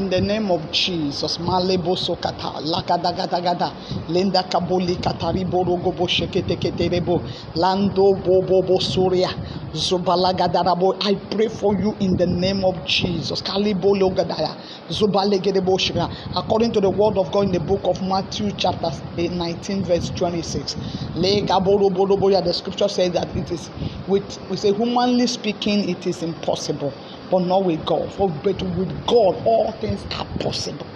In the name of Jesus, Malebo Sokata, Lakadagadagada, Lenda Kaboli Kataribo Rogobo Sheketeketerebo, Lando Bobo Soria, Zobalagadabo. I pray for you in the name of Jesus. Kalibo Logadaya, Zobalegedebo Shira. According to the word of God in the book of Matthew, chapter 19, verse 26. Legaborobodoboya, The scripture says that it is with we say humanly speaking, it is impossible but not with God. For but with God, all things are possible.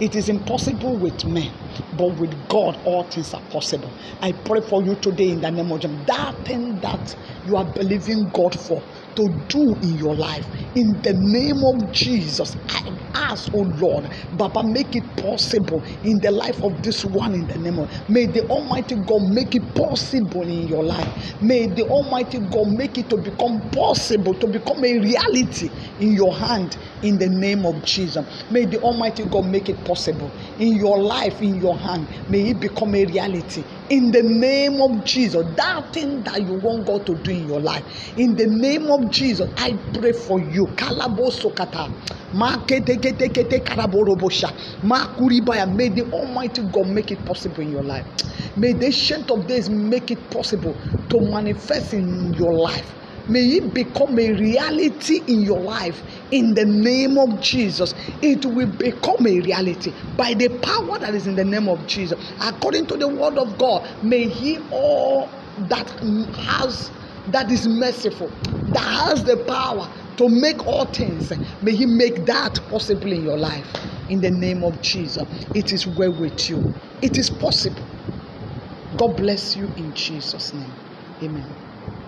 It is impossible with men, but with God, all things are possible. I pray for you today in the name of Jesus. That thing that you are believing God for to do in your life, in the name of Jesus, I ask, oh Lord, Baba, make it possible in the life of this one in the name of. May the Almighty God make it possible in your life. May the Almighty God make it to become possible, to become a reality in your hand in the name of Jesus. May the Almighty God make it possible in your life, in your hand. May it become a reality in the name of Jesus. That thing that you want God to do in your life, in the name of Jesus, I pray for you. Karaborobosha. Makuribaya. May the Almighty God make it possible in your life. May the ancient of days make it possible to manifest in your life. May it become a reality in your life in the name of Jesus. It will become a reality by the power that is in the name of Jesus. According to the word of God, may He all that has that is merciful, that has the power to make all things, may He make that possible in your life. In the name of Jesus, it is well with you. It is possible. God bless you in Jesus' name. Amen.